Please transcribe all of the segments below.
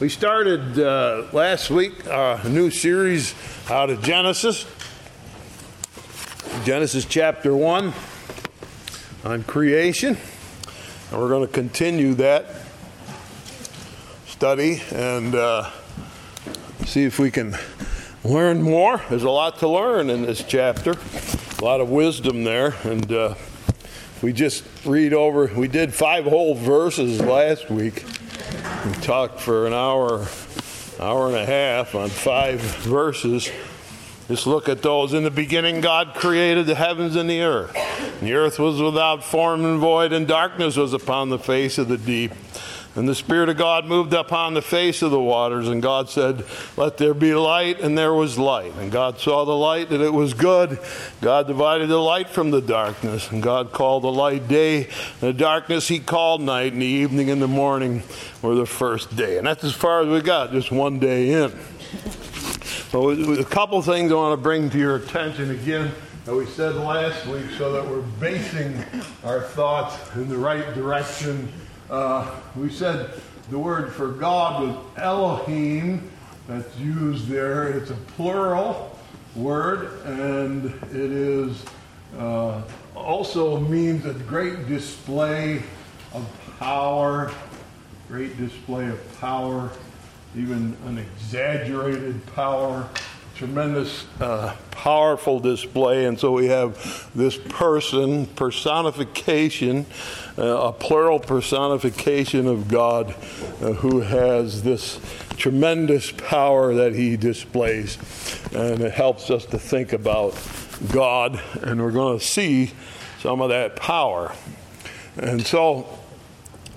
We started uh, last week a new series out of Genesis, Genesis chapter 1 on creation. And we're going to continue that study and uh, see if we can learn more. There's a lot to learn in this chapter, a lot of wisdom there. And uh, we just read over, we did five whole verses last week. We talked for an hour, hour and a half on five verses. Just look at those. In the beginning, God created the heavens and the earth. And the earth was without form and void, and darkness was upon the face of the deep. And the Spirit of God moved upon the face of the waters, and God said, Let there be light, and there was light. And God saw the light, that it was good. God divided the light from the darkness, and God called the light day, and the darkness he called night, and the evening and the morning were the first day. And that's as far as we got, just one day in. So, a couple things I want to bring to your attention again that we said last week so that we're basing our thoughts in the right direction uh, we said the word for God was Elohim. That's used there. It's a plural word, and it is uh, also means a great display of power, great display of power, even an exaggerated power tremendous, uh, powerful display. And so we have this person, personification, a plural personification of God uh, who has this tremendous power that he displays. And it helps us to think about God, and we're going to see some of that power. And so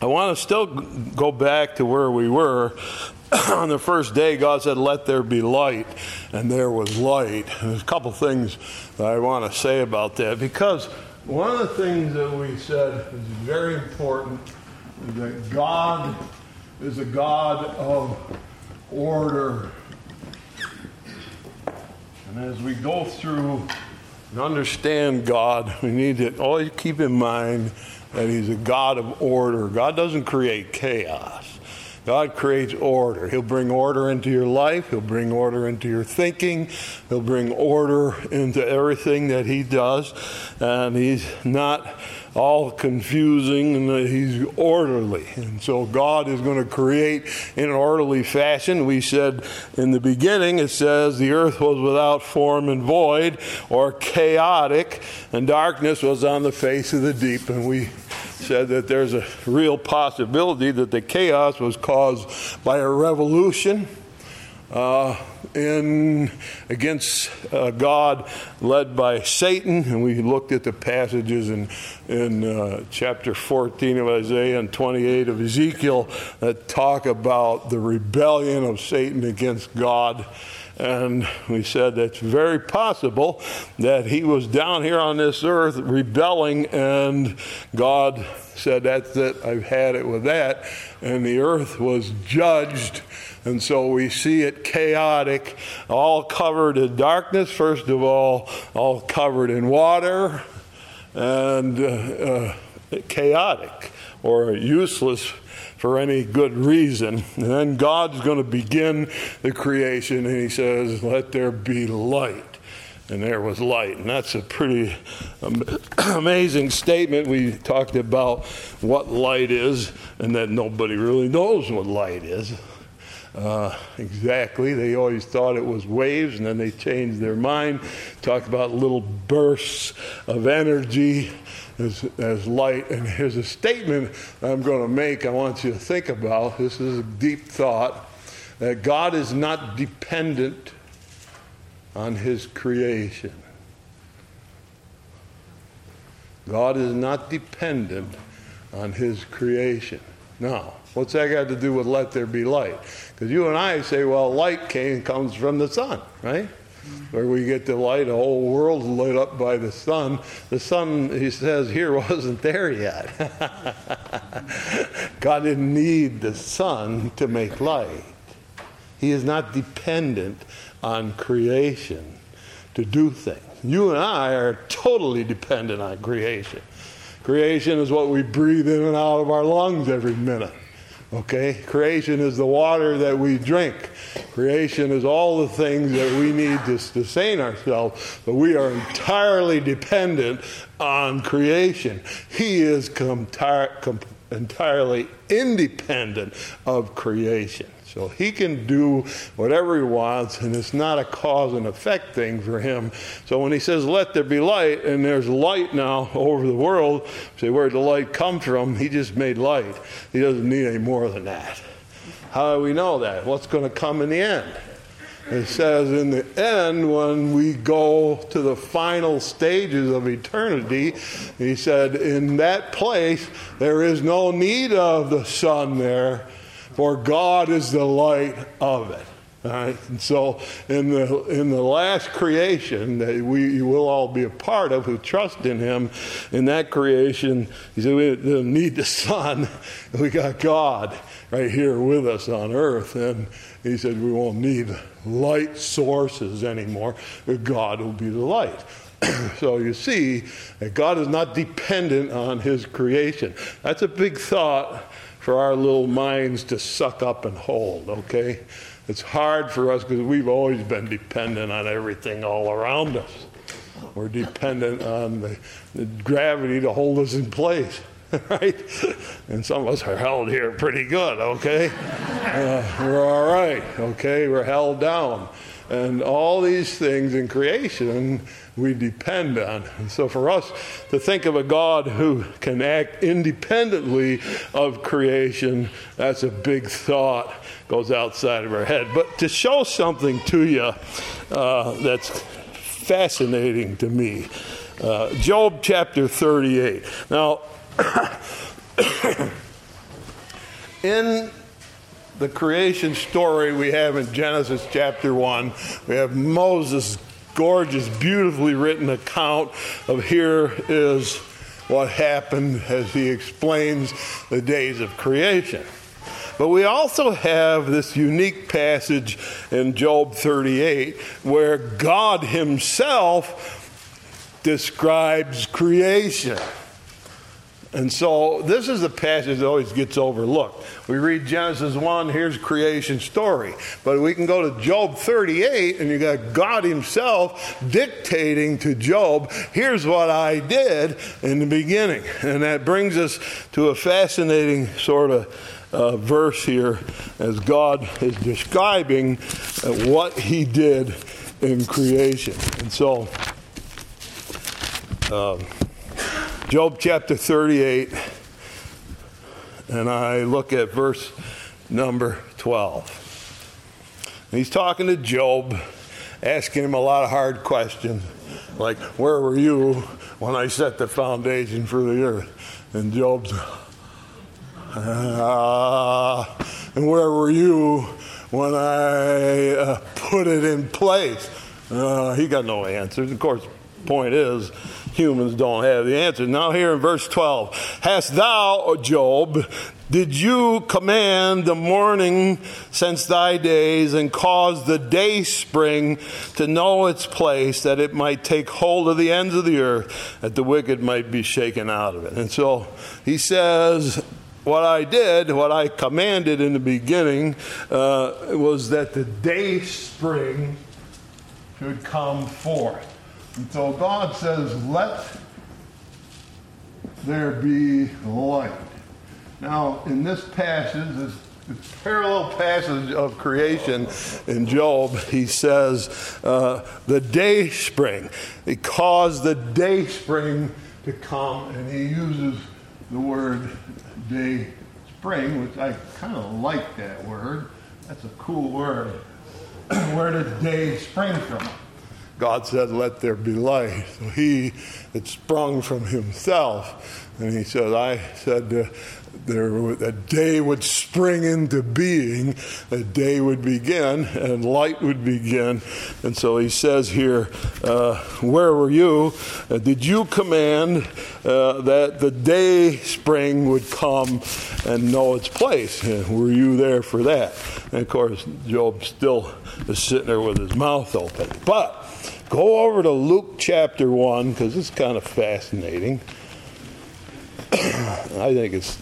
I want to still go back to where we were on the first day, God said, Let there be light, and there was light. And there's a couple things that I want to say about that because one of the things that we said is very important is that God is a God of order. And as we go through and understand God, we need to always keep in mind that He's a God of order. God doesn't create chaos. God creates order. He'll bring order into your life. He'll bring order into your thinking. He'll bring order into everything that He does. And He's not all confusing and He's orderly. And so God is going to create in an orderly fashion. We said in the beginning, it says the earth was without form and void or chaotic, and darkness was on the face of the deep. And we said that there's a real possibility that the chaos was caused by a revolution uh, in against uh, God, led by Satan, and we looked at the passages in in uh, chapter 14 of Isaiah and 28 of Ezekiel that talk about the rebellion of Satan against God. And we said it's very possible that he was down here on this earth rebelling, and God said, That's it, I've had it with that. And the earth was judged. And so we see it chaotic, all covered in darkness, first of all, all covered in water, and uh, uh, chaotic or useless for any good reason. And then God's going to begin the creation, and He says, Let there be light. And there was light. And that's a pretty amazing statement. We talked about what light is, and that nobody really knows what light is. Uh, exactly. They always thought it was waves, and then they changed their mind. Talked about little bursts of energy as, as light. And here's a statement I'm going to make, I want you to think about. This is a deep thought that God is not dependent on his creation. God is not dependent on his creation. Now, what's that got to do with let there be light? Because you and I say, well, light came, comes from the sun, right? Where we get the light, the whole world lit up by the sun. The sun, he says here, wasn't there yet. God didn't need the sun to make light. He is not dependent on creation to do things. You and I are totally dependent on creation. Creation is what we breathe in and out of our lungs every minute. Okay? Creation is the water that we drink. Creation is all the things that we need to sustain ourselves, but we are entirely dependent on creation. He is com- com- entirely independent of creation. So he can do whatever he wants, and it's not a cause and effect thing for him. So when he says, Let there be light, and there's light now over the world, say, Where'd the light come from? He just made light. He doesn't need any more than that. How do we know that? What's going to come in the end? It says in the end, when we go to the final stages of eternity, he said, In that place, there is no need of the sun there for God is the light of it. All right? And so, in the in the last creation that we will all be a part of, who trust in Him, in that creation, He said we don't need the sun. We got God right here with us on earth, and He said we won't need light sources anymore. God will be the light. so you see that God is not dependent on His creation. That's a big thought for our little minds to suck up and hold, okay? It's hard for us because we've always been dependent on everything all around us. We're dependent on the, the gravity to hold us in place, right? And some of us are held here pretty good, okay? Uh, we're all right, okay? We're held down. And all these things in creation we depend on. And so for us to think of a God who can act independently of creation, that's a big thought, goes outside of our head. But to show something to you uh, that's fascinating to me, uh, Job chapter 38. Now, in the creation story we have in Genesis chapter 1, we have Moses gorgeous, beautifully written account of here is what happened as he explains the days of creation. But we also have this unique passage in Job 38 where God Himself describes creation. And so this is the passage that always gets overlooked. We read Genesis 1, here's creation story. But we can go to Job 38, and you got God Himself dictating to Job, here's what I did in the beginning. And that brings us to a fascinating sort of uh, verse here as God is describing uh, what He did in creation. And so, um, Job chapter 38, and I look at verse number 12. he's talking to Job, asking him a lot of hard questions, like, Where were you when I set the foundation for the earth? And Job's, uh, And where were you when I uh, put it in place? Uh, he got no answers. Of course, point is, humans don't have the answer. Now, here in verse 12, hast thou, Job, did you command the morning since thy days and cause the day spring to know its place that it might take hold of the ends of the earth, that the wicked might be shaken out of it? And so he says, what I did, what I commanded in the beginning, uh, was that the day spring should come forth. And so God says, let there be light. Now, in this passage, this, parallel passage of creation in Job, he says, uh, the day spring. He caused the day spring to come, and he uses the word day spring, which I kind of like that word. That's a cool word. Where did day spring from? God said, Let there be light. So he, it sprung from himself. And he said, I said, uh, there a day would spring into being, a day would begin, and light would begin. And so he says here, uh, Where were you? Uh, did you command uh, that the day spring would come and know its place? were you there for that? And of course, Job still is sitting there with his mouth open. But Go over to Luke chapter 1 because it's kind of fascinating. I think it's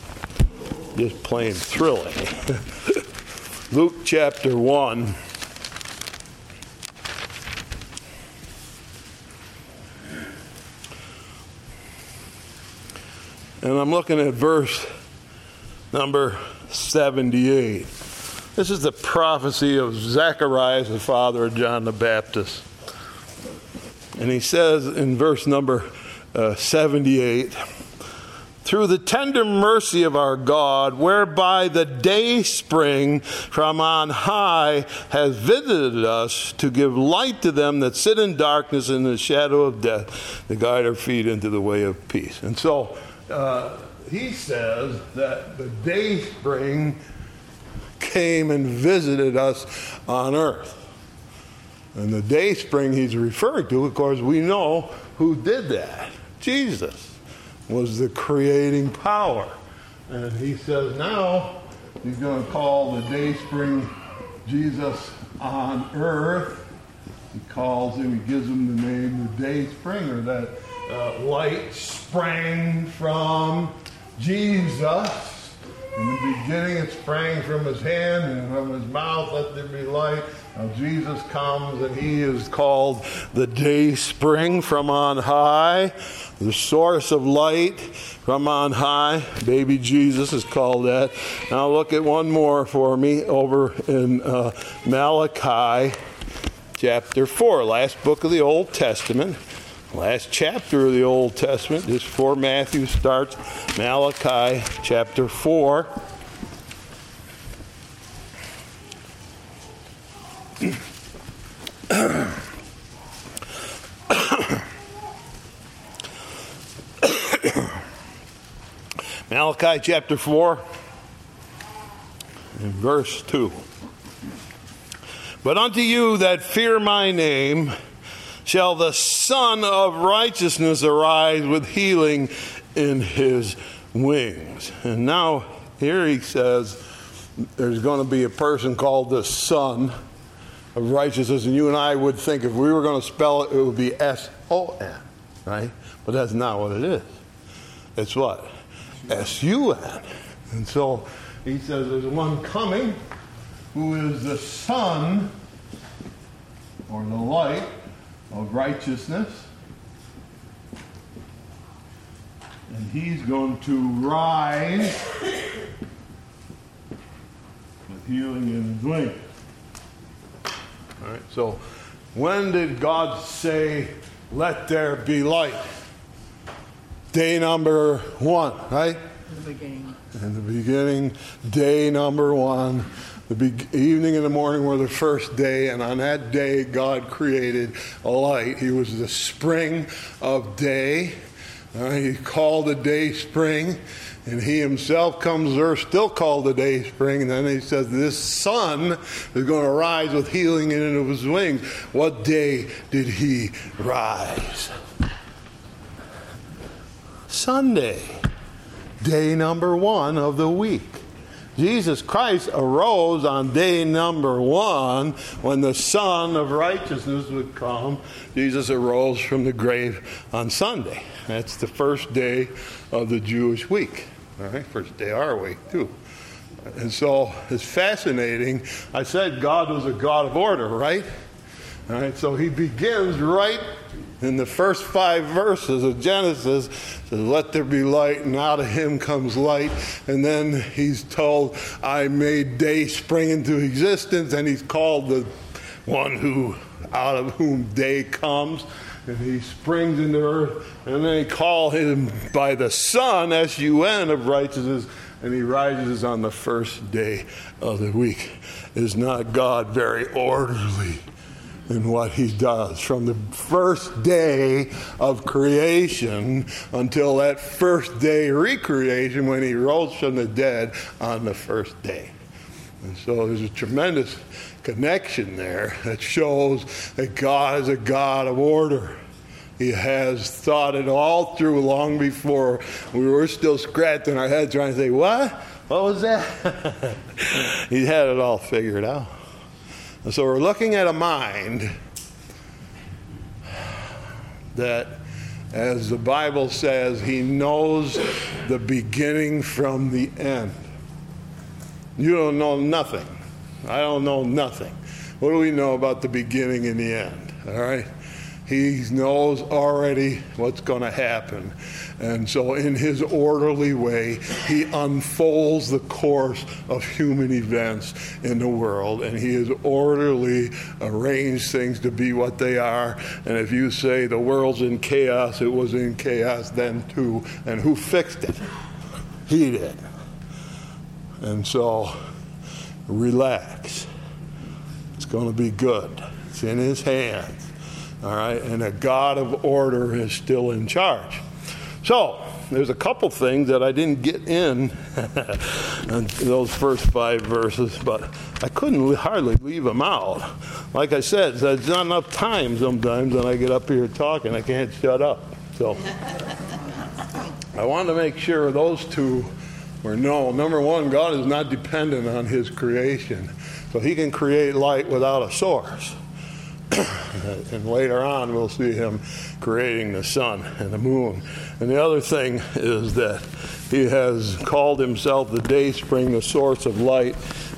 just plain thrilling. Luke chapter 1. And I'm looking at verse number 78. This is the prophecy of Zacharias, the father of John the Baptist. And he says in verse number uh, 78 through the tender mercy of our God, whereby the day spring from on high has visited us to give light to them that sit in darkness in the shadow of death, to guide our feet into the way of peace. And so uh, he says that the day spring came and visited us on earth. And the day spring he's referring to, of course, we know who did that. Jesus was the creating power. And he says now he's going to call the day spring Jesus on earth. He calls him, he gives him the name the day spring, or that uh, light sprang from Jesus. In the beginning, it sprang from his hand and from his mouth, let there be light. Jesus comes and he is called the day spring from on high, the source of light from on high. Baby Jesus is called that. Now, look at one more for me over in uh, Malachi chapter 4, last book of the Old Testament. Last chapter of the Old Testament, just before Matthew starts, Malachi chapter 4. Malachi chapter 4 and verse 2. But unto you that fear my name, shall the Son of Righteousness arise with healing in his wings. And now, here he says, there's going to be a person called the Son of Righteousness. And you and I would think if we were going to spell it, it would be S O N, right? But that's not what it is. It's what? S U N. And so he says there's one coming who is the Son or the light of righteousness. And he's going to rise with healing in his wings. All right, so when did God say, Let there be light? Day number one, right? In the beginning. In the beginning, day number one. The be- evening and the morning were the first day, and on that day, God created a light. He was the spring of day. He called the day spring, and he himself comes there, still called the day spring. And then he says, This sun is going to rise with healing in his wings. What day did he rise? Sunday, day number one of the week. Jesus Christ arose on day number one when the Son of Righteousness would come. Jesus arose from the grave on Sunday. That's the first day of the Jewish week. All right, first day our week, too. And so it's fascinating. I said God was a God of order, right? All right, so he begins right in the first five verses of Genesis, says, Let there be light, and out of him comes light. And then he's told, I made day spring into existence, and he's called the one who out of whom day comes. And he springs into earth, and they call him by the Son, S U N, of righteousness, and he rises on the first day of the week. Is not God very orderly? in what he does from the first day of creation until that first day recreation when he rose from the dead on the first day. And so there's a tremendous connection there that shows that God is a God of order. He has thought it all through long before we were still scratching our heads trying to say, What? What was that? he had it all figured out. And so we're looking at a mind that, as the Bible says, he knows the beginning from the end. You don't know nothing. I don't know nothing. What do we know about the beginning and the end? All right? He knows already what's going to happen. And so, in his orderly way, he unfolds the course of human events in the world. And he has orderly arranged things to be what they are. And if you say the world's in chaos, it was in chaos then too. And who fixed it? He did. And so, relax. It's going to be good, it's in his hands. All right, and a God of order is still in charge. So, there's a couple things that I didn't get in, those first five verses, but I couldn't hardly leave them out. Like I said, there's not enough time sometimes when I get up here talking. I can't shut up. So I wanted to make sure those two were no, Number one, God is not dependent on his creation. So he can create light without a source. and later on, we'll see him creating the sun and the moon. And the other thing is that he has called himself the day spring, the source of light.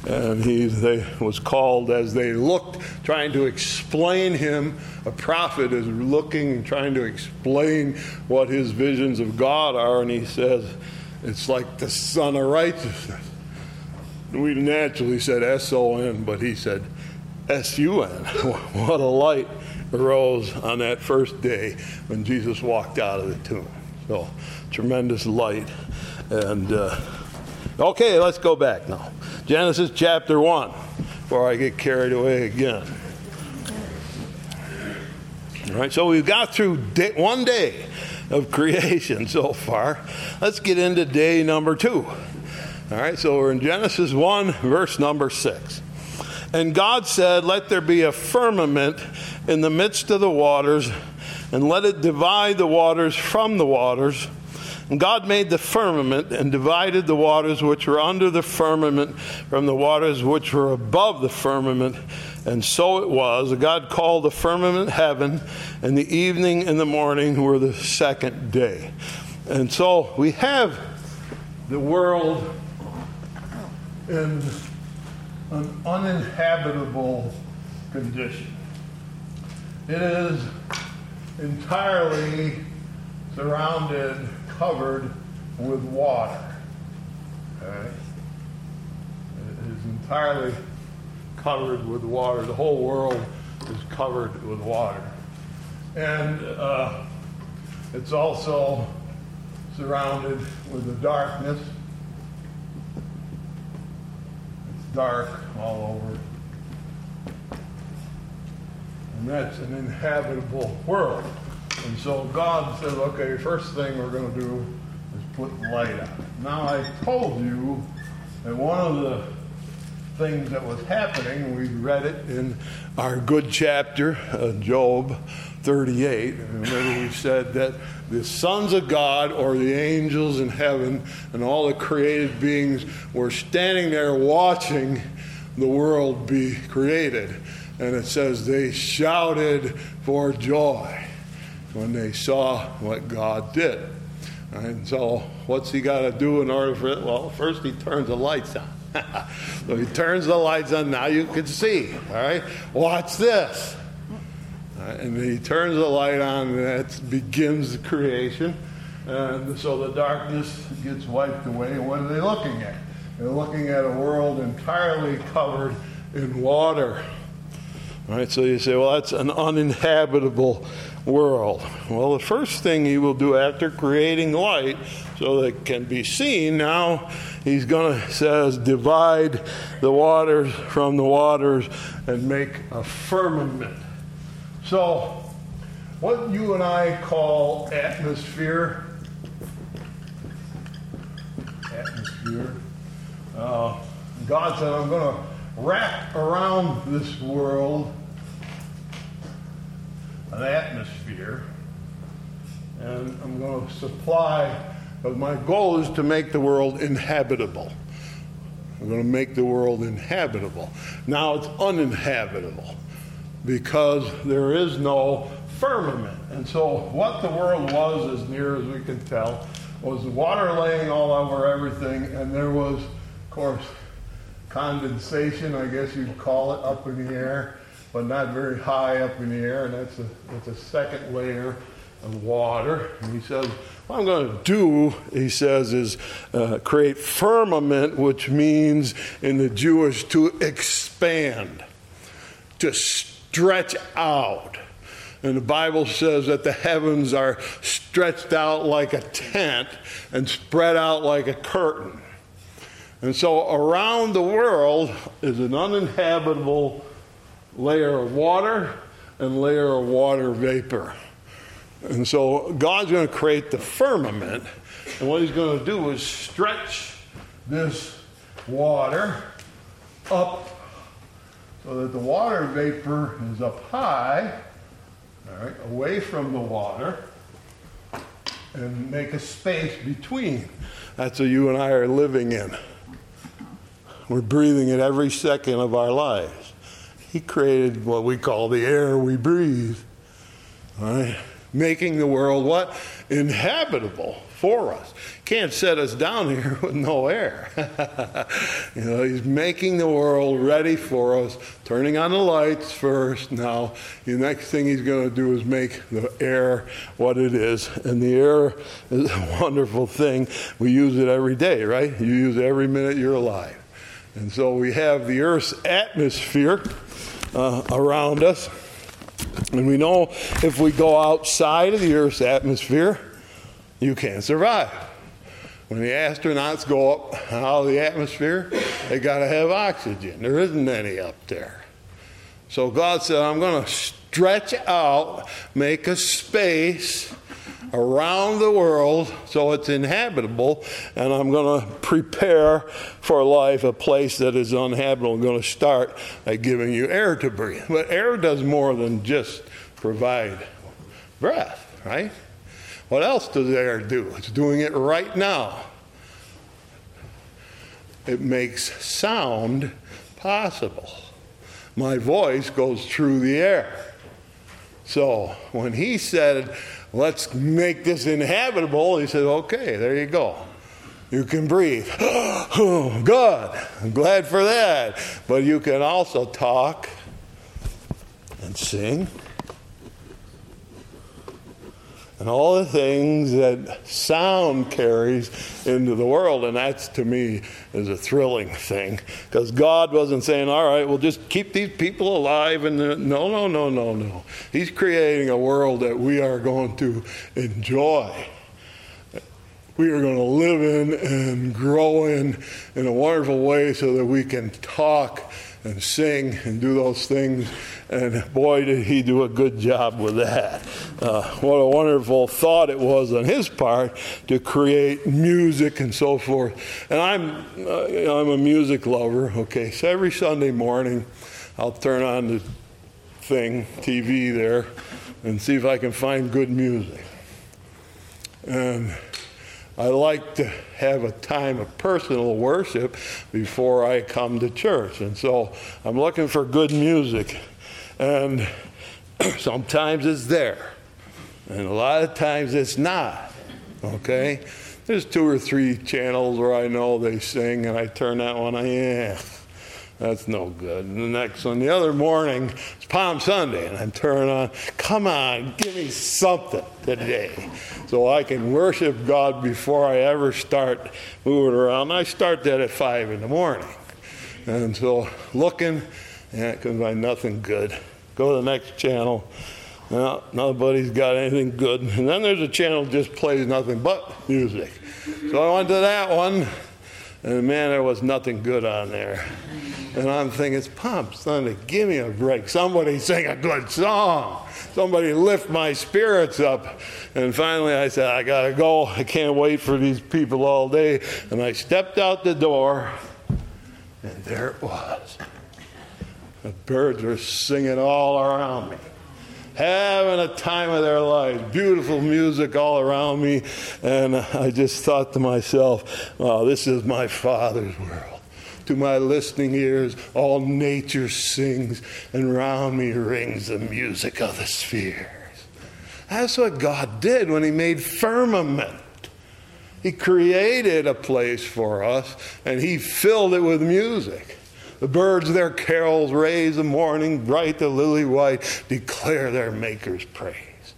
And he they, was called as they looked, trying to explain him. A prophet is looking and trying to explain what his visions of God are. And he says, it's like the Son of righteousness. We naturally said S O N, but he said S U N. What a light arose on that first day when Jesus walked out of the tomb. So, tremendous light. And, uh, okay, let's go back now. Genesis chapter 1, before I get carried away again. All right, so we've got through day, one day of creation so far. Let's get into day number two. All right, so we're in Genesis 1, verse number 6. And God said, Let there be a firmament in the midst of the waters, and let it divide the waters from the waters. And God made the firmament and divided the waters which were under the firmament from the waters which were above the firmament. And so it was. God called the firmament heaven, and the evening and the morning were the second day. And so we have the world in an uninhabitable condition. It is entirely surrounded, covered with water. Okay? It is entirely covered with water. The whole world is covered with water. And uh, it's also surrounded with the darkness It's dark all over. And that's an inhabitable world. And so God says, okay, first thing we're going to do is put light on Now, I told you that one of the things that was happening, we read it in our good chapter, uh, Job 38. Remember, we said that the sons of God, or the angels in heaven, and all the created beings were standing there watching the world be created. And it says they shouted for joy when they saw what God did. And so, what's he got to do in order for it? Well, first he turns the lights on. so he turns the lights on. Now you can see. All right, watch this. And he turns the light on, and that begins the creation. And so the darkness gets wiped away. And what are they looking at? They're looking at a world entirely covered in water. All right, so you say, well, that's an uninhabitable world. Well, the first thing he will do after creating light, so that it can be seen, now he's going to says divide the waters from the waters and make a firmament. So, what you and I call atmosphere, atmosphere, uh, God said, I'm going to wrap around this world an atmosphere, and I'm going to supply, but my goal is to make the world inhabitable. I'm going to make the world inhabitable. Now it's uninhabitable because there is no firmament. And so, what the world was, as near as we can tell, was water laying all over everything, and there was, of course, condensation, I guess you'd call it, up in the air, but not very high up in the air, and that's a, that's a second layer of water. And he says, what I'm going to do, he says, is uh, create firmament, which means in the Jewish to expand, to stretch out. And the Bible says that the heavens are stretched out like a tent and spread out like a curtain. And so around the world is an uninhabitable layer of water and layer of water vapor. And so God's going to create the firmament, and what he's going to do is stretch this water up so that the water vapor is up high, all right, away from the water, and make a space between. That's what you and I are living in. We're breathing it every second of our lives. He created what we call the air we breathe. All right? Making the world what? Inhabitable for us. Can't set us down here with no air. you know, he's making the world ready for us, turning on the lights first. Now, the next thing he's going to do is make the air what it is. And the air is a wonderful thing. We use it every day, right? You use it every minute you're alive. And so we have the Earth's atmosphere uh, around us. And we know if we go outside of the Earth's atmosphere, you can't survive. When the astronauts go up out of the atmosphere, they got to have oxygen. There isn't any up there. So God said, I'm going to stretch out, make a space around the world so it's inhabitable, and I'm going to prepare for life a place that is uninhabitable. I'm going to start by giving you air to breathe. But air does more than just provide breath, right? What else does air do? It's doing it right now. It makes sound possible. My voice goes through the air. So when he said, let's make this inhabitable. He said, okay, there you go. You can breathe. good. I'm glad for that. But you can also talk and sing and all the things that sound carries into the world. And that's to me is a thrilling thing because God wasn't saying, all right, we'll just keep these people alive. And no, no, no, no, no. He's creating a world that we are going to enjoy. We are going to live in and grow in in a wonderful way so that we can talk and sing and do those things. And boy, did he do a good job with that. Uh, what a wonderful thought it was on his part to create music and so forth. And I'm, uh, I'm a music lover, okay? So every Sunday morning, I'll turn on the thing, TV there, and see if I can find good music. And I like to have a time of personal worship before I come to church. And so I'm looking for good music. And sometimes it's there, and a lot of times it's not. Okay? There's two or three channels where I know they sing, and I turn that one on. Yeah, that's no good. And the next one, the other morning, it's Palm Sunday, and I'm turning on, come on, give me something today so I can worship God before I ever start moving around. I start that at 5 in the morning. And so looking, and I can find nothing good. Go to the next channel. No, nobody's got anything good. And then there's a channel that just plays nothing but music. So I went to that one, and man, there was nothing good on there. And I'm thinking, it's Palm Sunday, give me a break. Somebody sing a good song. Somebody lift my spirits up. And finally I said, I gotta go. I can't wait for these people all day. And I stepped out the door, and there it was. The birds were singing all around me having a time of their lives. Beautiful music all around me. And I just thought to myself, wow, this is my Father's world. To my listening ears, all nature sings, and round me rings the music of the spheres. That's what God did when He made firmament. He created a place for us, and He filled it with music. The birds their carols raise the morning, bright the lily white, declare their Maker's praise.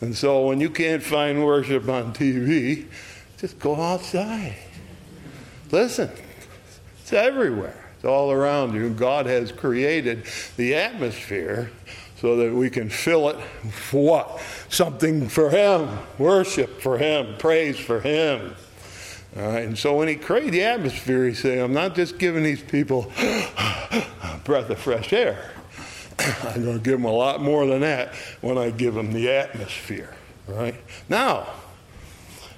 And so when you can't find worship on TV, just go outside. Listen, it's everywhere. It's all around you. God has created the atmosphere so that we can fill it for what? Something for Him, worship for Him, praise for Him. And so when He created the atmosphere, He said, I'm not just giving these people a breath of fresh air. I'm going to give them a lot more than that when I give them the atmosphere. Right? Now,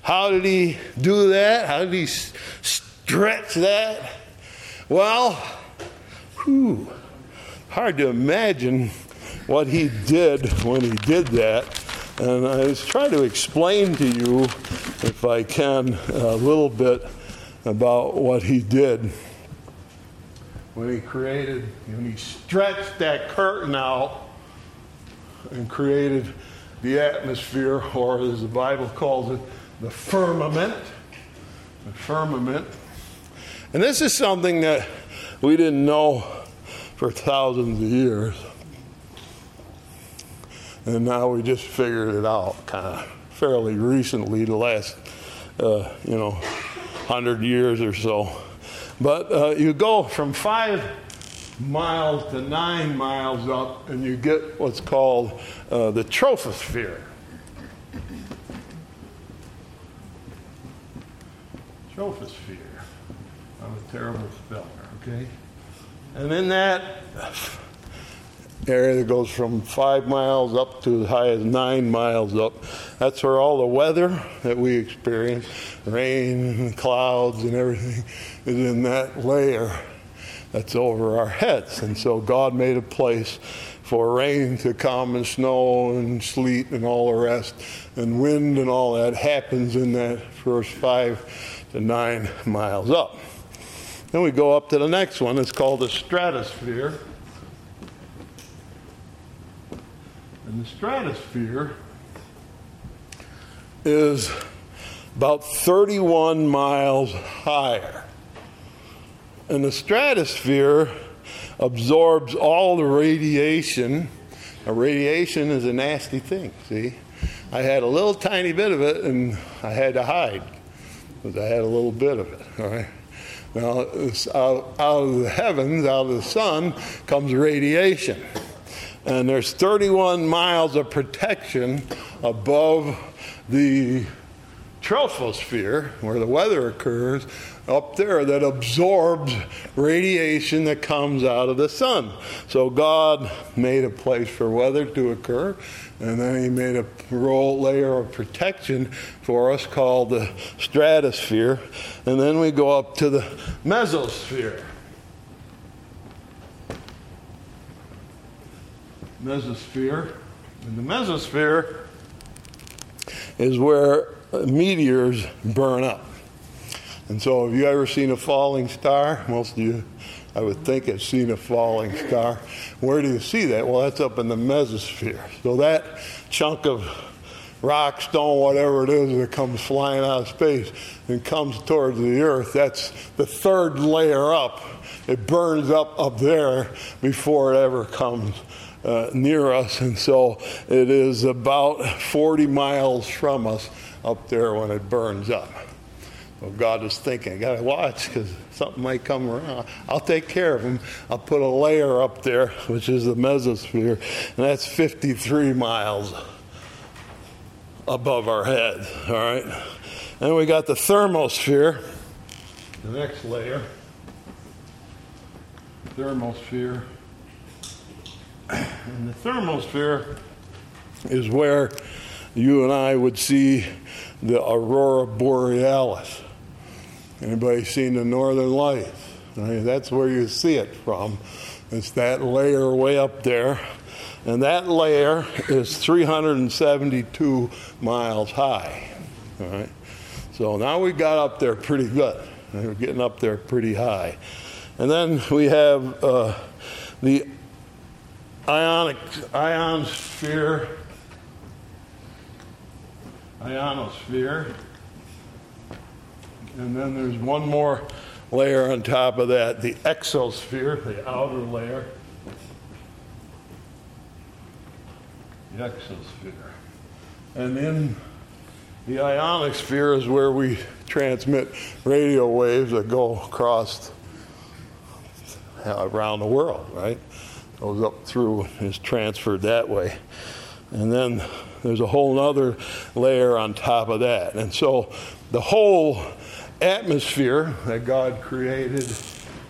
how did he do that? How did he stretch that? Well, whew, hard to imagine what he did when he did that. And I was trying to explain to you, if I can, a little bit about what he did when he created, when he stretched that curtain out and created the atmosphere, or as the Bible calls it, the firmament. The firmament. And this is something that we didn't know for thousands of years. And now we just figured it out kind of fairly recently, the last, uh, you know, hundred years or so. But uh, you go from five miles to nine miles up, and you get what's called uh, the troposphere. Troposphere. I'm a terrible speller, okay? And in that area that goes from five miles up to as high as nine miles up. That's where all the weather that we experience, rain and clouds and everything, is in that layer that's over our heads. And so God made a place for rain to come and snow and sleet and all the rest, and wind and all that happens in that first five to nine miles up. Then we go up to the next one. It's called the stratosphere. And the stratosphere is about 31 miles higher. And the stratosphere absorbs all the radiation. Now, radiation is a nasty thing, see? I had a little tiny bit of it and I had to hide because I had a little bit of it, all right? Now, out, out of the heavens, out of the sun, comes radiation. And there's 31 miles of protection above the troposphere, where the weather occurs, up there that absorbs radiation that comes out of the sun. So God made a place for weather to occur, and then He made a roll layer of protection for us called the stratosphere, and then we go up to the mesosphere. Mesosphere. And the mesosphere is where meteors burn up. And so, have you ever seen a falling star? Most of you, I would think, have seen a falling star. Where do you see that? Well, that's up in the mesosphere. So, that chunk of rock, stone, whatever it is that comes flying out of space and comes towards the earth, that's the third layer up. It burns up up there before it ever comes uh, near us, and so it is about 40 miles from us up there when it burns up. So God is thinking, I got to watch because something might come around. I'll take care of them. I'll put a layer up there, which is the mesosphere, and that's 53 miles above our head. All right. Then we got the thermosphere, the next layer. Thermosphere. And the thermosphere is where you and I would see the aurora borealis. Anybody seen the northern lights? Right? That's where you see it from. It's that layer way up there. And that layer is 372 miles high. All right. So now we got up there pretty good. We're getting up there pretty high. And then we have uh, the ionic ionosphere ionosphere and then there's one more layer on top of that, the exosphere, the outer layer. The exosphere. And in the ionic sphere is where we transmit radio waves that go across uh, around the world, right? Goes up through is transferred that way. And then there's a whole other layer on top of that. And so the whole atmosphere that God created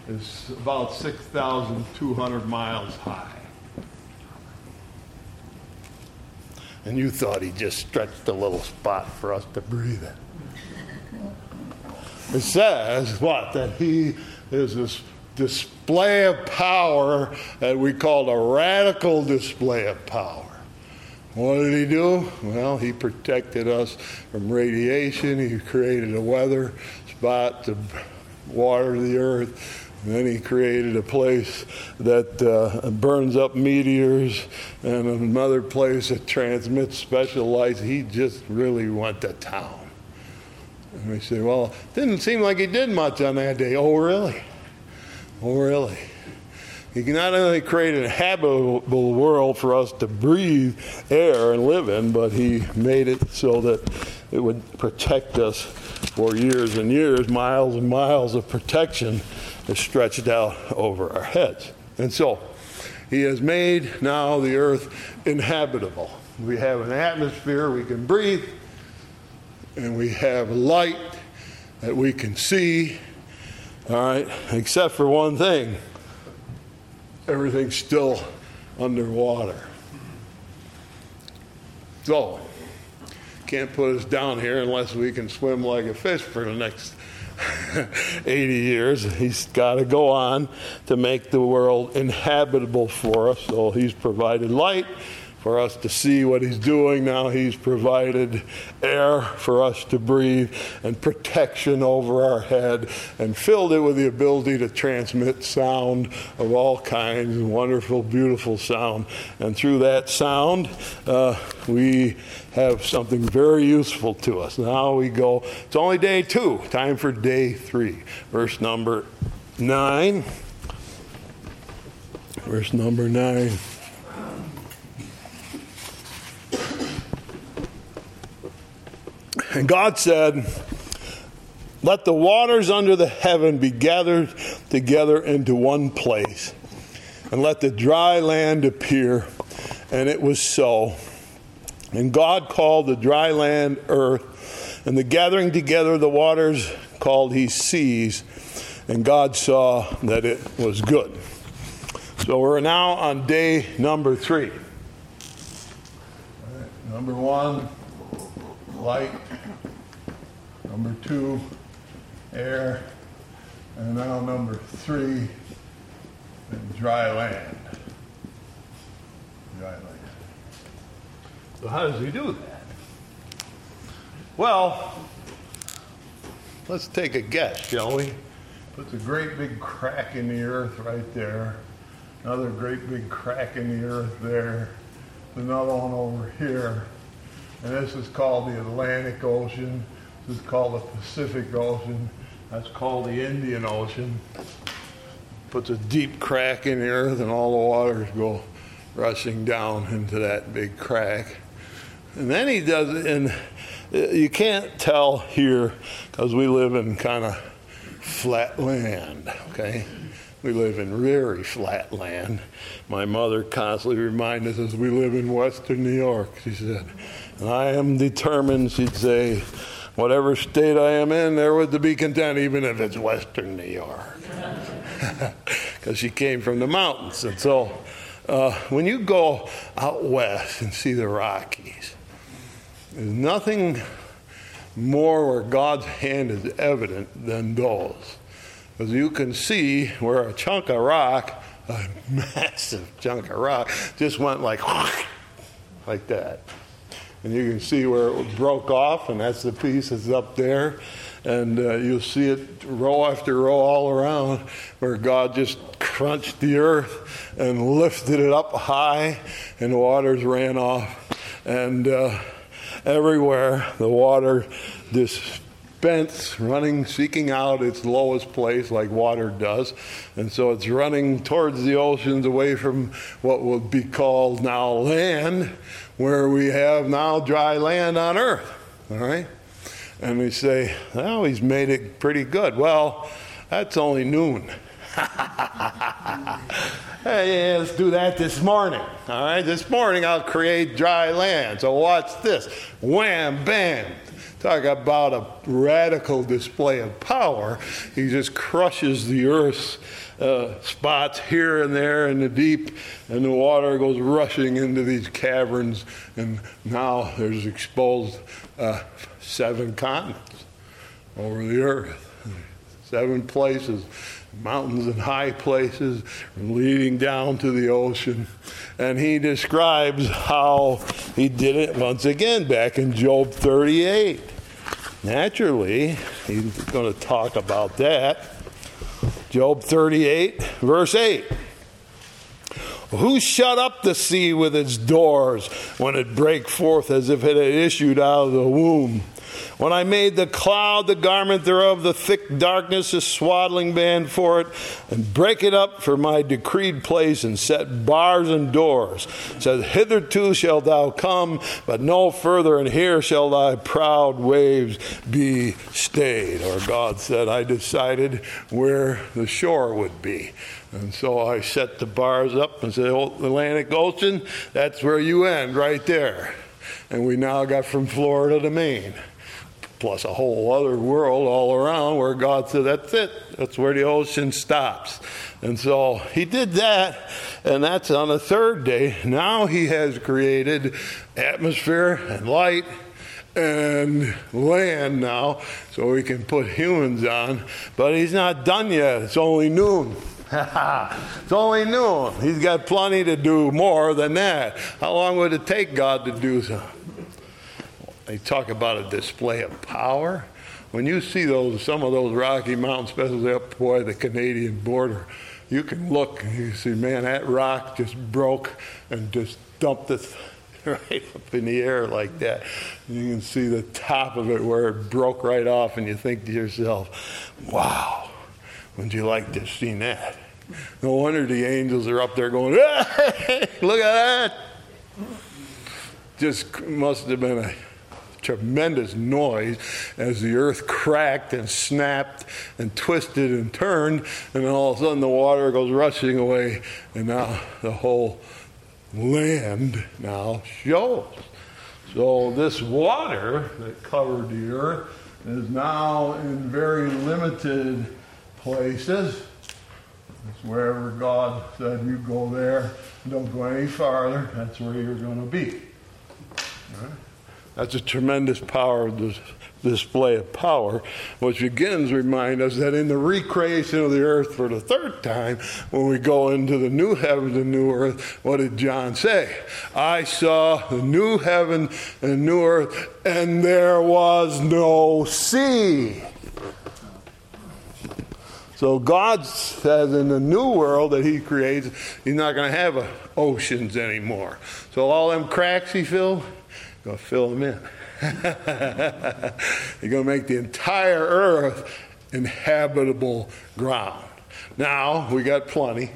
is about 6,200 miles high. And you thought he just stretched a little spot for us to breathe in. It says what? That he is this display of power that we called a radical display of power. What did he do? Well, he protected us from radiation. He created a weather spot to water the earth. And then he created a place that uh, burns up meteors and another place that transmits special lights. He just really went to town. And we say, well, didn't seem like he did much on that day. Oh, really? Oh, really? He not only created a habitable world for us to breathe air and live in, but he made it so that it would protect us for years and years. Miles and miles of protection is stretched out over our heads. And so he has made now the earth inhabitable. We have an atmosphere we can breathe, and we have light that we can see. All right, except for one thing everything's still underwater. So, can't put us down here unless we can swim like a fish for the next 80 years. He's got to go on to make the world inhabitable for us. So, he's provided light for us to see what He's doing now. He's provided air for us to breathe and protection over our head and filled it with the ability to transmit sound of all kinds, wonderful, beautiful sound. And through that sound, uh, we have something very useful to us. Now we go, it's only day two, time for day three. Verse number nine. Verse number nine. And God said, Let the waters under the heaven be gathered together into one place, and let the dry land appear. And it was so. And God called the dry land earth, and the gathering together of the waters called he seas. And God saw that it was good. So we're now on day number three. number one, light. Number two, air. And now number three, dry land. Dry land. So how does he do that? Well, let's take a guess, shall we? Puts a great big crack in the earth right there. Another great big crack in the earth there. Another one over here. And this is called the Atlantic Ocean. Is called the Pacific Ocean. That's called the Indian Ocean. Puts a deep crack in the earth, and all the waters go rushing down into that big crack. And then he does it, and you can't tell here because we live in kind of flat land, okay? We live in very flat land. My mother constantly reminds us we live in Western New York, she said. And I am determined, she'd say, whatever state I am in, there was to be content, even if it's Western New York. Because she came from the mountains. And so uh, when you go out west and see the Rockies, there's nothing more where God's hand is evident than those. Because you can see where a chunk of rock, a massive chunk of rock, just went like, like that and you can see where it broke off, and that's the piece that's up there. And uh, you'll see it row after row all around where God just crunched the earth and lifted it up high, and the waters ran off. And uh, everywhere the water bent, running, seeking out its lowest place like water does. And so it's running towards the oceans away from what would be called now land, where we have now dry land on earth. All right? And we say, well, he's made it pretty good. Well, that's only noon. hey, let's do that this morning. All right, this morning I'll create dry land. So watch this. Wham, bam. Talk about a radical display of power. He just crushes the earth's uh, spots here and there in the deep, and the water goes rushing into these caverns, and now there's exposed uh, seven continents over the earth, seven places mountains and high places leading down to the ocean. And he describes how he did it once again back in Job 38. Naturally, he's going to talk about that. Job 38, verse 8. Who shut up the sea with its doors when it brake forth as if it had issued out of the womb? When I made the cloud the garment thereof, the thick darkness a swaddling band for it, and break it up for my decreed place, and set bars and doors. Said, Hitherto shalt thou come, but no further, and here shall thy proud waves be stayed. Or God said, I decided where the shore would be. And so I set the bars up and said, oh, Atlantic Ocean, that's where you end, right there. And we now got from Florida to Maine plus a whole other world all around where God said, That's it. That's where the ocean stops. And so he did that, and that's on the third day. Now he has created atmosphere and light and land now so we can put humans on. But he's not done yet. It's only noon. it's only noon. He's got plenty to do more than that. How long would it take God to do so? They talk about a display of power. When you see those, some of those Rocky Mountains, especially up by the Canadian border, you can look and you see, man, that rock just broke and just dumped it right up in the air like that. You can see the top of it where it broke right off, and you think to yourself, wow, wouldn't you like to have seen that? No wonder the angels are up there going, hey, look at that. Just must have been a tremendous noise as the earth cracked and snapped and twisted and turned, and then all of a sudden the water goes rushing away, and now the whole land now shows. So this water that covered the earth is now in very limited places. It's wherever God said you go there, don't go any farther, that's where you're going to be. That's a tremendous power of this display of power, which begins to remind us that in the recreation of the earth for the third time, when we go into the new heaven and new earth, what did John say? I saw the new heaven and new earth, and there was no sea. So God says in the new world that He creates, He's not going to have uh, oceans anymore. So all them cracks He filled, going to fill them in. You're going to make the entire earth inhabitable ground. Now, we got plenty.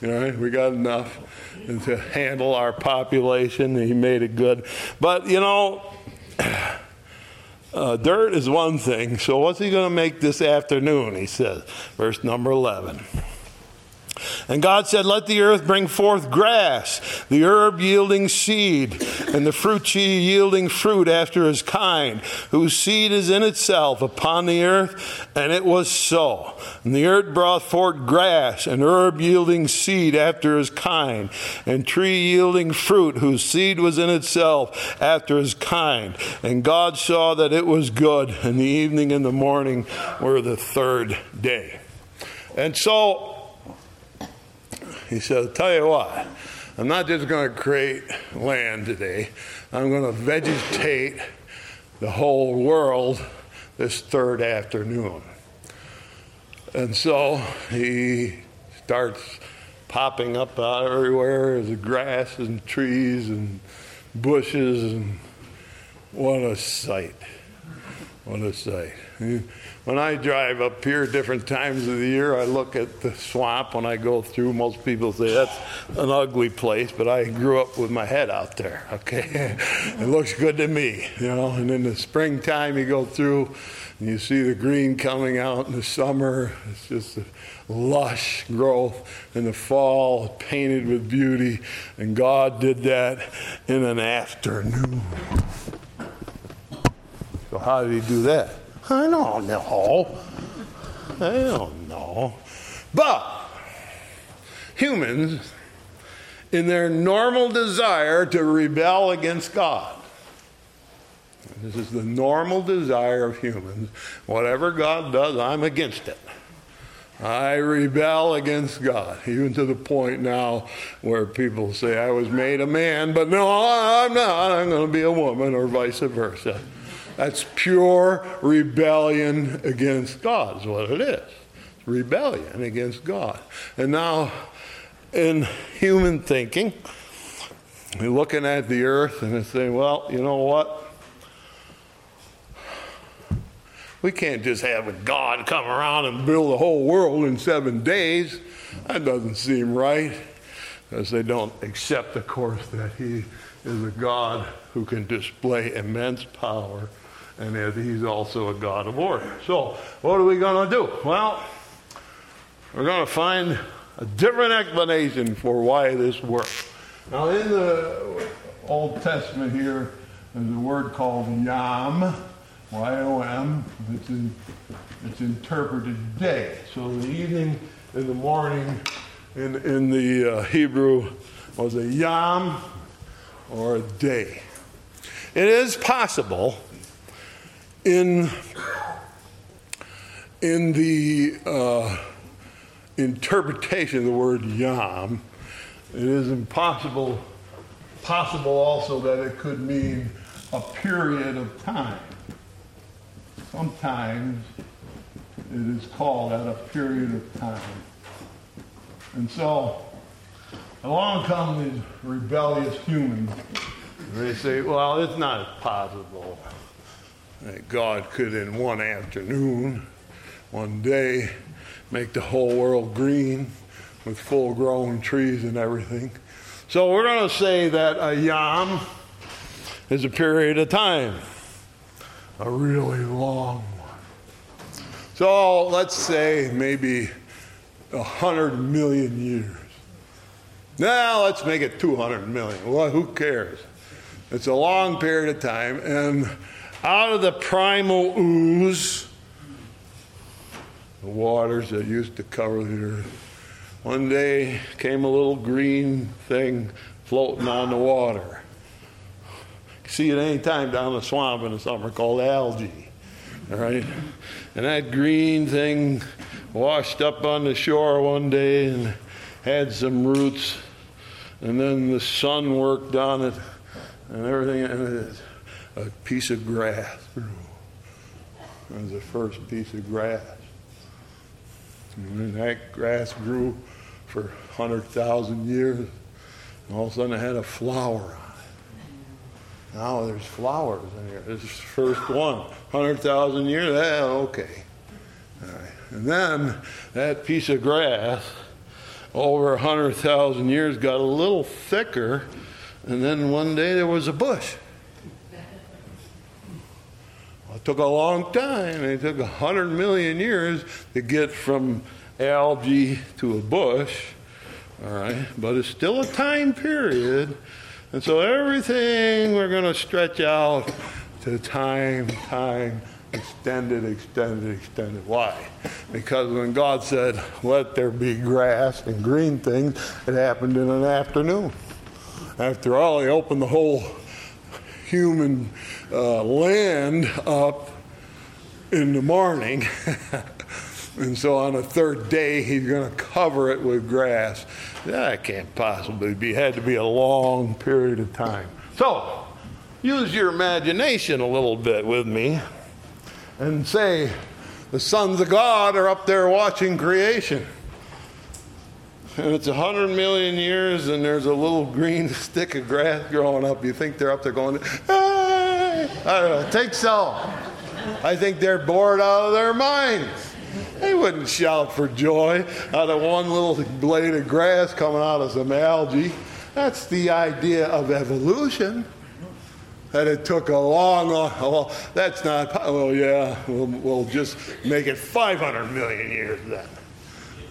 You know, we got enough to handle our population. He made it good. But, you know, uh, dirt is one thing. So, what's he going to make this afternoon? He says, verse number 11. And God said, Let the earth bring forth grass, the herb yielding seed, and the fruit tree yielding fruit after his kind, whose seed is in itself upon the earth. And it was so. And the earth brought forth grass, and herb yielding seed after his kind, and tree yielding fruit, whose seed was in itself after his kind. And God saw that it was good, and the evening and the morning were the third day. And so, he said, tell you what, I'm not just going to create land today, I'm going to vegetate the whole world this third afternoon. And so he starts popping up out everywhere the grass and trees and bushes and what a sight. What a sight. When I drive up here different times of the year, I look at the swamp when I go through. Most people say that's an ugly place, but I grew up with my head out there, okay? it looks good to me, you know. And in the springtime, you go through and you see the green coming out in the summer. It's just a lush growth. In the fall, painted with beauty. And God did that in an afternoon. So, how did He do that? I don't know. I don't know. But humans, in their normal desire to rebel against God, this is the normal desire of humans. Whatever God does, I'm against it. I rebel against God, even to the point now where people say, I was made a man, but no, I'm not. I'm going to be a woman, or vice versa. That's pure rebellion against God, is what it is. rebellion against God. And now, in human thinking, we're looking at the earth and saying, well, you know what? We can't just have a God come around and build the whole world in seven days. That doesn't seem right. Because they don't accept, of course, that He is a God who can display immense power and He's also a God of order. So, what are we going to do? Well, we're going to find a different explanation for why this works. Now, in the Old Testament here, there's a word called Yom Y-O-M, it's, in, interpreted day. So the evening and the morning in, in the uh, Hebrew was a yom or a day. It is possible in, in the uh, interpretation of the word yam, it is impossible possible also that it could mean a period of time sometimes it is called at a period of time. And so, along come these rebellious humans. They say, well, it's not possible that God could, in one afternoon, one day, make the whole world green with full grown trees and everything. So we're going to say that a yom is a period of time a really long one. So let's say maybe a hundred million years. Now let's make it 200 million. Well, who cares? It's a long period of time, and out of the primal ooze, the waters that used to cover the earth, one day came a little green thing floating on the water You see it any time down the swamp in the summer called algae. All right? And that green thing washed up on the shore one day and had some roots. And then the sun worked on it and everything. And a piece of grass. It was the first piece of grass. And that grass grew for 100,000 years. And all of a sudden it had a flower on it. now there's flowers in here. This is the first one. 100,000 years? Yeah, okay. And then that piece of grass over 100,000 years got a little thicker, and then one day there was a bush. It took a long time. It took 100 million years to get from algae to a bush. All right, but it's still a time period and so everything we're going to stretch out to time, time, extended, extended, extended. Why? Because when God said, let there be grass and green things, it happened in an afternoon. After all, He opened the whole human uh, land up in the morning. and so on the third day, He's going to cover it with grass. That can't possibly be. Had to be a long period of time. So, use your imagination a little bit with me and say, the sons of God are up there watching creation. And it's a hundred million years, and there's a little green stick of grass growing up. You think they're up there going, hey! I don't know, take so. I think they're bored out of their minds. They wouldn't shout for joy out of one little blade of grass coming out of some algae. That's the idea of evolution. That it took a long, long, well, that's not, well, yeah, we'll, we'll just make it 500 million years then.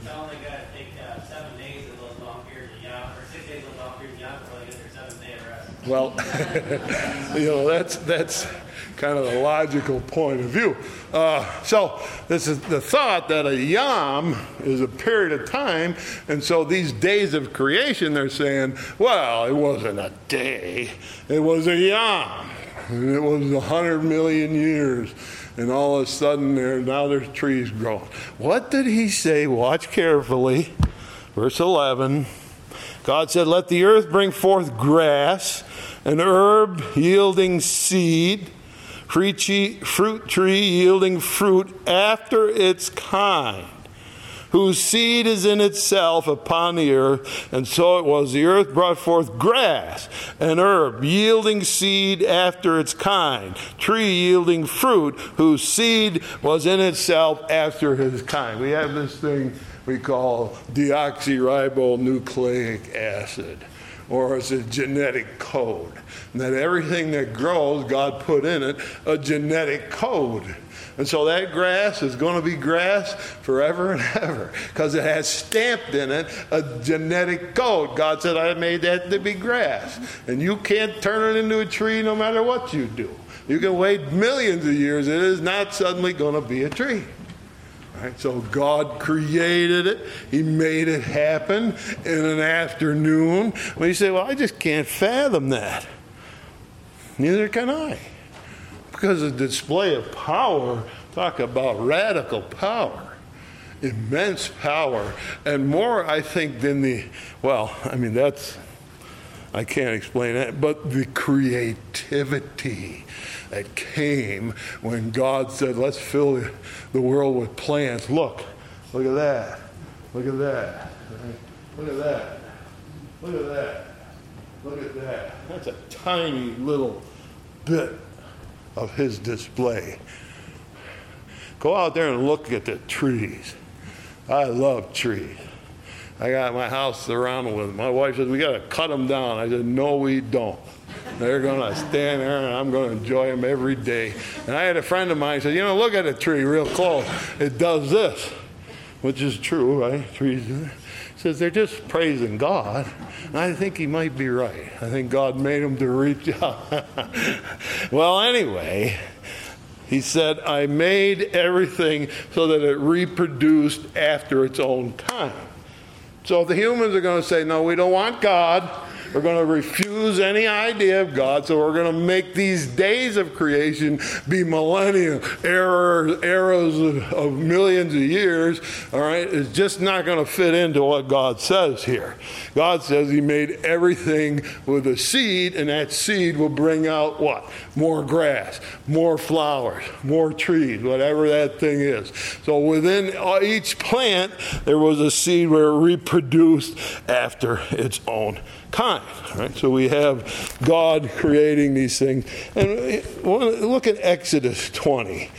It's only going to take uh, seven days of those long periods of yam, or six days of those long periods of yam before they get their seventh day of rest. Well, you know, that's, that's kind of the logical point of view. Uh, so, this is the thought that a yam is a period of time, and so these days of creation, they're saying, well, it wasn't a day, it was a yam. And it was a hundred million years. And all of a sudden, there now there's trees growing. What did he say? Watch carefully. Verse 11. God said, Let the earth bring forth grass, an herb yielding seed, fruit tree yielding fruit after its kind, whose seed is in itself upon the earth. And so it was. The earth brought forth grass, an herb yielding seed after its kind, tree yielding fruit, whose seed was in itself after his kind. We have this thing we call deoxyribonucleic acid, or it's a genetic code. And that everything that grows, God put in it a genetic code. And so that grass is going to be grass forever and ever because it has stamped in it a genetic code. God said, I made that to be grass. And you can't turn it into a tree no matter what you do. You can wait millions of years, it is not suddenly going to be a tree. Right, so God created it. He made it happen in an afternoon. Well, you say, well, I just can't fathom that. Neither can I. Because the display of power, talk about radical power, immense power, and more, I think, than the, well, I mean, that's, I can't explain that, but the creativity that came when God said, let's fill the world with plants. Look, look at that. Look at that. Look at that. Look at that. Look at that. That's a tiny little bit of his display. Go out there and look at the trees. I love trees. I got my house surrounded with them. My wife says, We got to cut them down. I said, No, we don't. They're going to stand there and I'm going to enjoy them every day. And I had a friend of mine said, You know, look at a tree real close. It does this, which is true, right? Trees do. Says they're just praising God. And I think he might be right. I think God made them to reach out. well, anyway, he said, I made everything so that it reproduced after its own time. So if the humans are going to say, no, we don't want God, we're going to refuse any idea of God, so we're going to make these days of creation be millennia, eras, eras of, of millions of years. All right, it's just not going to fit into what God says here. God says He made everything with a seed, and that seed will bring out what? More grass, more flowers, more trees, whatever that thing is. So within uh, each plant, there was a seed where it reproduced after its own kind. Right? So we have God creating these things. And look at Exodus 20.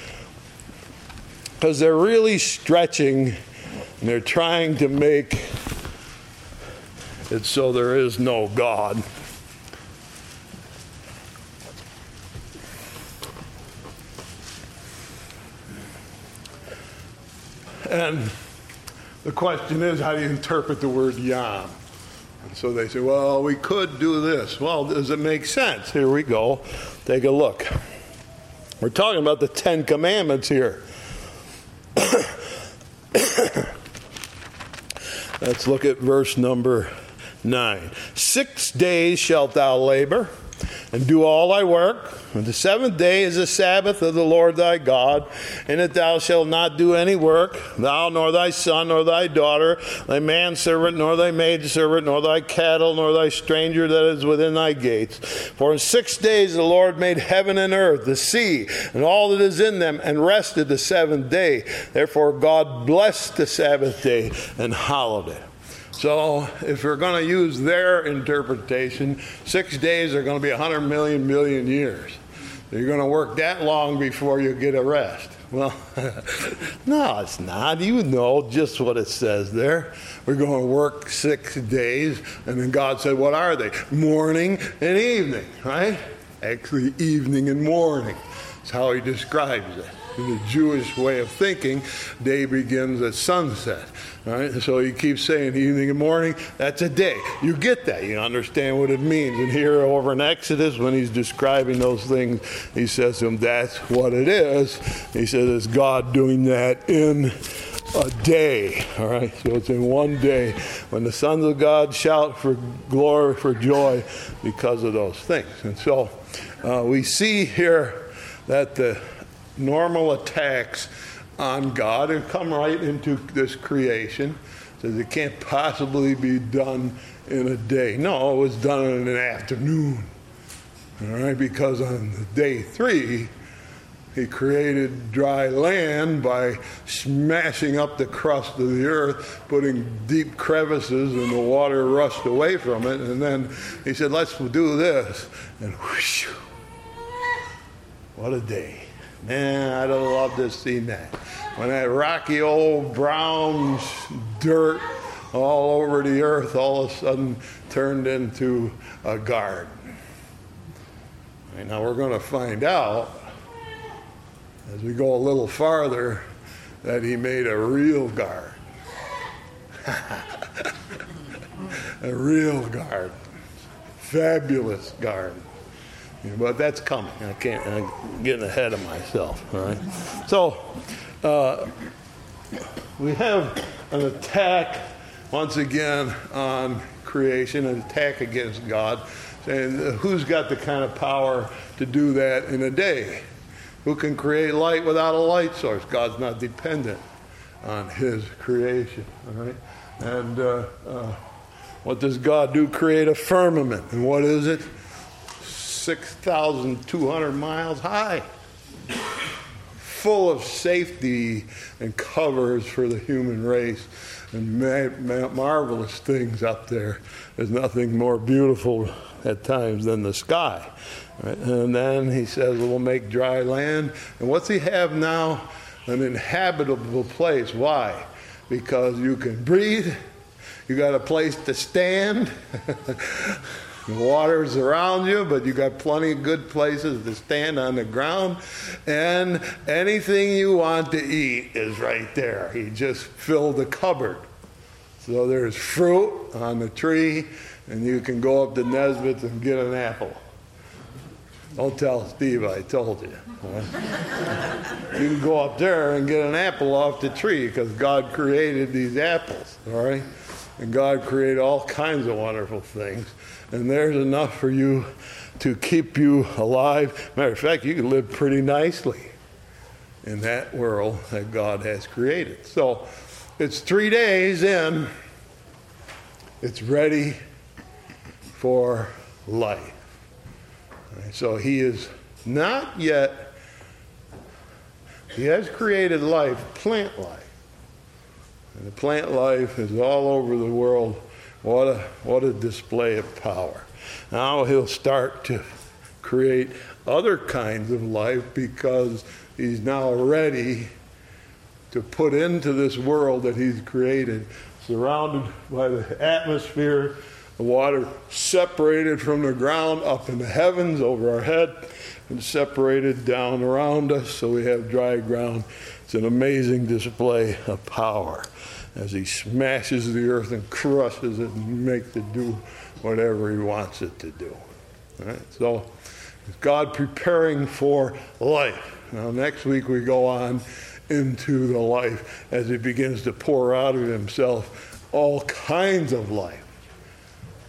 Because they're really stretching and they're trying to make it so there is no God. And the question is how do you interpret the word yam? So they say, well, we could do this. Well, does it make sense? Here we go. Take a look. We're talking about the Ten Commandments here. Let's look at verse number 9. Six days shalt thou labor and do all thy work. And the seventh day is the Sabbath of the Lord thy God. In it thou shalt not do any work, thou nor thy son nor thy daughter, thy manservant nor thy maidservant, nor thy cattle, nor thy stranger that is within thy gates. For in six days the Lord made heaven and earth, the sea, and all that is in them, and rested the seventh day. Therefore God blessed the Sabbath day and hallowed it. So, if you're going to use their interpretation, six days are going to be 100 million million years. You're going to work that long before you get a rest. Well, no, it's not. You know just what it says there. We're going to work six days. And then God said, What are they? Morning and evening, right? Actually, evening and morning. That's how he describes it. In the Jewish way of thinking, day begins at sunset. Right? So he keeps saying evening and morning, that's a day. You get that. You understand what it means. And here over in Exodus, when he's describing those things, he says to him, that's what it is. He says, it's God doing that in a day. All right? So it's in one day when the sons of God shout for glory, for joy because of those things. And so uh, we see here that the normal attacks on God and come right into this creation. Says it can't possibly be done in a day. No, it was done in an afternoon. All right, because on day three, he created dry land by smashing up the crust of the earth, putting deep crevices, and the water rushed away from it. And then he said, Let's do this. And whoosh, what a day. Man, I'd have loved to seen that. When that rocky old brown dirt all over the earth all of a sudden turned into a garden. Right, now we're going to find out as we go a little farther that he made a real garden. a real garden. Fabulous garden. But that's coming. I can't. I'm getting ahead of myself. All right. So uh, we have an attack once again on creation, an attack against God, saying who's got the kind of power to do that in a day? Who can create light without a light source? God's not dependent on His creation. All right. And uh, uh, what does God do? Create a firmament. And what is it? 6,200 miles high, full of safety and covers for the human race, and ma- ma- marvelous things up there. There's nothing more beautiful at times than the sky. And then he says, We'll make dry land. And what's he have now? An inhabitable place. Why? Because you can breathe, you got a place to stand. The water's around you, but you got plenty of good places to stand on the ground. And anything you want to eat is right there. He just filled the cupboard. So there's fruit on the tree, and you can go up to Nesbitt's and get an apple. Don't tell Steve I told you. you can go up there and get an apple off the tree because God created these apples, all right? And God created all kinds of wonderful things and there's enough for you to keep you alive. Matter of fact, you can live pretty nicely in that world that God has created. So it's three days in, it's ready for life. Right, so he is not yet, he has created life, plant life. And the plant life is all over the world what a, what a display of power. Now he'll start to create other kinds of life because he's now ready to put into this world that he's created, surrounded by the atmosphere, the water separated from the ground up in the heavens over our head, and separated down around us, so we have dry ground. It's an amazing display of power as he smashes the earth and crushes it and makes it do whatever he wants it to do. So, God preparing for life. Now, next week we go on into the life as he begins to pour out of himself all kinds of life.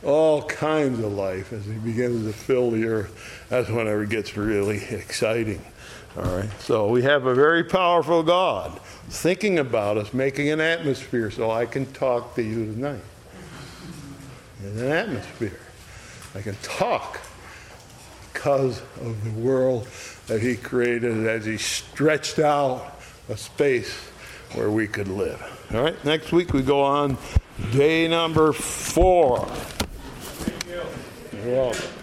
All kinds of life as he begins to fill the earth. That's whenever it gets really exciting. All right. So we have a very powerful God thinking about us, making an atmosphere so I can talk to you tonight. In an atmosphere. I can talk because of the world that He created as He stretched out a space where we could live. All right. Next week we go on day number four. Thank you. You're welcome.